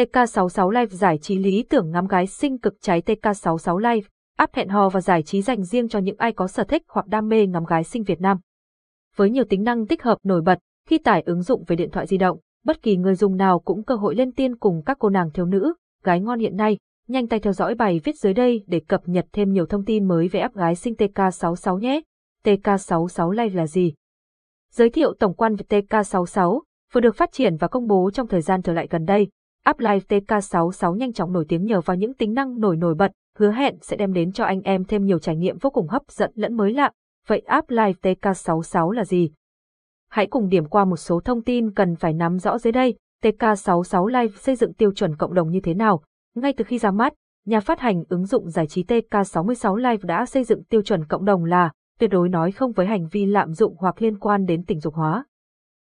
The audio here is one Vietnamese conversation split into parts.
TK66 Live giải trí lý tưởng ngắm gái sinh cực cháy TK66 Live, áp hẹn hò và giải trí dành riêng cho những ai có sở thích hoặc đam mê ngắm gái sinh Việt Nam. Với nhiều tính năng tích hợp nổi bật, khi tải ứng dụng về điện thoại di động, bất kỳ người dùng nào cũng cơ hội lên tiên cùng các cô nàng thiếu nữ, gái ngon hiện nay. Nhanh tay theo dõi bài viết dưới đây để cập nhật thêm nhiều thông tin mới về app gái sinh TK66 nhé. TK66 Live là gì? Giới thiệu tổng quan về TK66, vừa được phát triển và công bố trong thời gian trở lại gần đây. App Live TK66 nhanh chóng nổi tiếng nhờ vào những tính năng nổi nổi bật, hứa hẹn sẽ đem đến cho anh em thêm nhiều trải nghiệm vô cùng hấp dẫn lẫn mới lạ. Vậy app Live TK66 là gì? Hãy cùng điểm qua một số thông tin cần phải nắm rõ dưới đây. TK66 Live xây dựng tiêu chuẩn cộng đồng như thế nào? Ngay từ khi ra mắt, nhà phát hành ứng dụng giải trí TK66 Live đã xây dựng tiêu chuẩn cộng đồng là tuyệt đối nói không với hành vi lạm dụng hoặc liên quan đến tình dục hóa.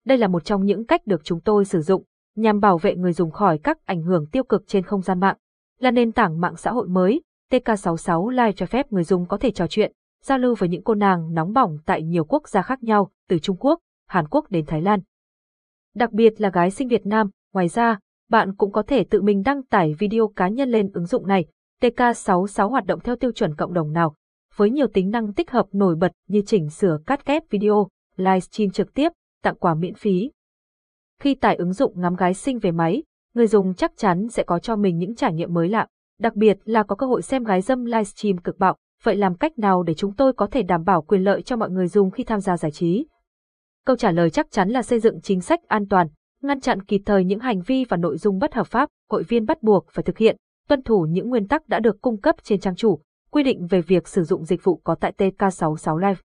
Đây là một trong những cách được chúng tôi sử dụng nhằm bảo vệ người dùng khỏi các ảnh hưởng tiêu cực trên không gian mạng. Là nền tảng mạng xã hội mới, TK66 Live cho phép người dùng có thể trò chuyện, giao lưu với những cô nàng nóng bỏng tại nhiều quốc gia khác nhau, từ Trung Quốc, Hàn Quốc đến Thái Lan. Đặc biệt là gái sinh Việt Nam, ngoài ra, bạn cũng có thể tự mình đăng tải video cá nhân lên ứng dụng này. TK66 hoạt động theo tiêu chuẩn cộng đồng nào, với nhiều tính năng tích hợp nổi bật như chỉnh sửa cắt ghép video, livestream trực tiếp, tặng quà miễn phí. Khi tải ứng dụng ngắm gái sinh về máy, người dùng chắc chắn sẽ có cho mình những trải nghiệm mới lạ, đặc biệt là có cơ hội xem gái dâm livestream cực bạo. Vậy làm cách nào để chúng tôi có thể đảm bảo quyền lợi cho mọi người dùng khi tham gia giải trí? Câu trả lời chắc chắn là xây dựng chính sách an toàn, ngăn chặn kịp thời những hành vi và nội dung bất hợp pháp, hội viên bắt buộc phải thực hiện, tuân thủ những nguyên tắc đã được cung cấp trên trang chủ, quy định về việc sử dụng dịch vụ có tại TK66 Live.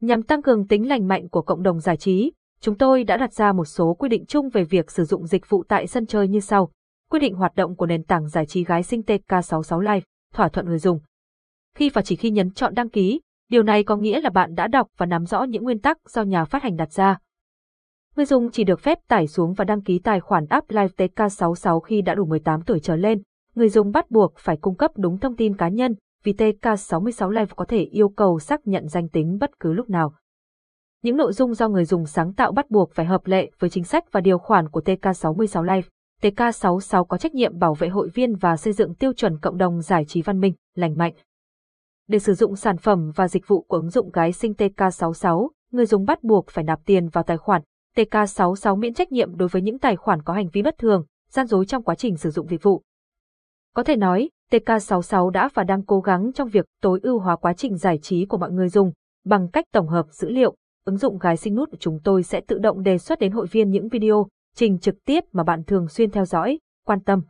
Nhằm tăng cường tính lành mạnh của cộng đồng giải trí, chúng tôi đã đặt ra một số quy định chung về việc sử dụng dịch vụ tại sân chơi như sau. Quy định hoạt động của nền tảng giải trí gái sinh TK66 Live, thỏa thuận người dùng. Khi và chỉ khi nhấn chọn đăng ký, điều này có nghĩa là bạn đã đọc và nắm rõ những nguyên tắc do nhà phát hành đặt ra. Người dùng chỉ được phép tải xuống và đăng ký tài khoản app Live TK66 khi đã đủ 18 tuổi trở lên. Người dùng bắt buộc phải cung cấp đúng thông tin cá nhân, vì TK66 Live có thể yêu cầu xác nhận danh tính bất cứ lúc nào. Những nội dung do người dùng sáng tạo bắt buộc phải hợp lệ với chính sách và điều khoản của TK66 Live. TK66 có trách nhiệm bảo vệ hội viên và xây dựng tiêu chuẩn cộng đồng giải trí văn minh, lành mạnh. Để sử dụng sản phẩm và dịch vụ của ứng dụng gái sinh TK66, người dùng bắt buộc phải nạp tiền vào tài khoản. TK66 miễn trách nhiệm đối với những tài khoản có hành vi bất thường, gian dối trong quá trình sử dụng dịch vụ. Có thể nói, TK66 đã và đang cố gắng trong việc tối ưu hóa quá trình giải trí của mọi người dùng, bằng cách tổng hợp dữ liệu, ứng dụng gái sinh nút của chúng tôi sẽ tự động đề xuất đến hội viên những video, trình trực tiếp mà bạn thường xuyên theo dõi, quan tâm.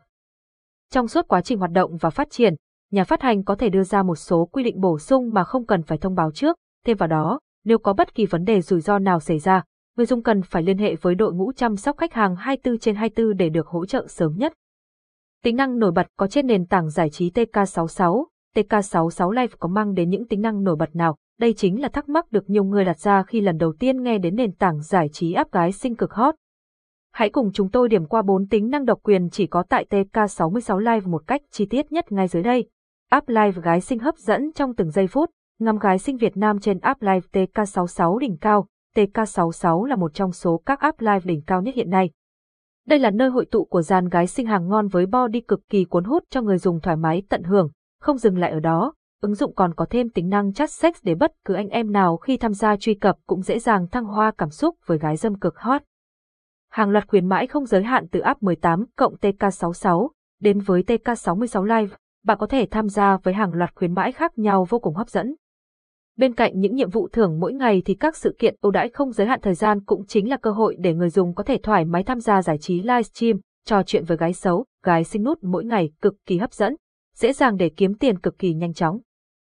Trong suốt quá trình hoạt động và phát triển, nhà phát hành có thể đưa ra một số quy định bổ sung mà không cần phải thông báo trước, thêm vào đó, nếu có bất kỳ vấn đề rủi ro nào xảy ra, người dùng cần phải liên hệ với đội ngũ chăm sóc khách hàng 24 trên 24 để được hỗ trợ sớm nhất. Tính năng nổi bật có trên nền tảng giải trí TK66, TK66 Live có mang đến những tính năng nổi bật nào? Đây chính là thắc mắc được nhiều người đặt ra khi lần đầu tiên nghe đến nền tảng giải trí áp gái sinh cực hot. Hãy cùng chúng tôi điểm qua 4 tính năng độc quyền chỉ có tại TK66 Live một cách chi tiết nhất ngay dưới đây. App Live gái sinh hấp dẫn trong từng giây phút, ngắm gái sinh Việt Nam trên App Live TK66 đỉnh cao. TK66 là một trong số các app live đỉnh cao nhất hiện nay. Đây là nơi hội tụ của dàn gái sinh hàng ngon với body cực kỳ cuốn hút cho người dùng thoải mái tận hưởng, không dừng lại ở đó, ứng dụng còn có thêm tính năng chat sex để bất cứ anh em nào khi tham gia truy cập cũng dễ dàng thăng hoa cảm xúc với gái dâm cực hot. Hàng loạt khuyến mãi không giới hạn từ app 18 cộng TK66 đến với TK66 Live, bạn có thể tham gia với hàng loạt khuyến mãi khác nhau vô cùng hấp dẫn. Bên cạnh những nhiệm vụ thưởng mỗi ngày thì các sự kiện ưu đãi không giới hạn thời gian cũng chính là cơ hội để người dùng có thể thoải mái tham gia giải trí livestream, trò chuyện với gái xấu, gái sinh nút mỗi ngày cực kỳ hấp dẫn, dễ dàng để kiếm tiền cực kỳ nhanh chóng.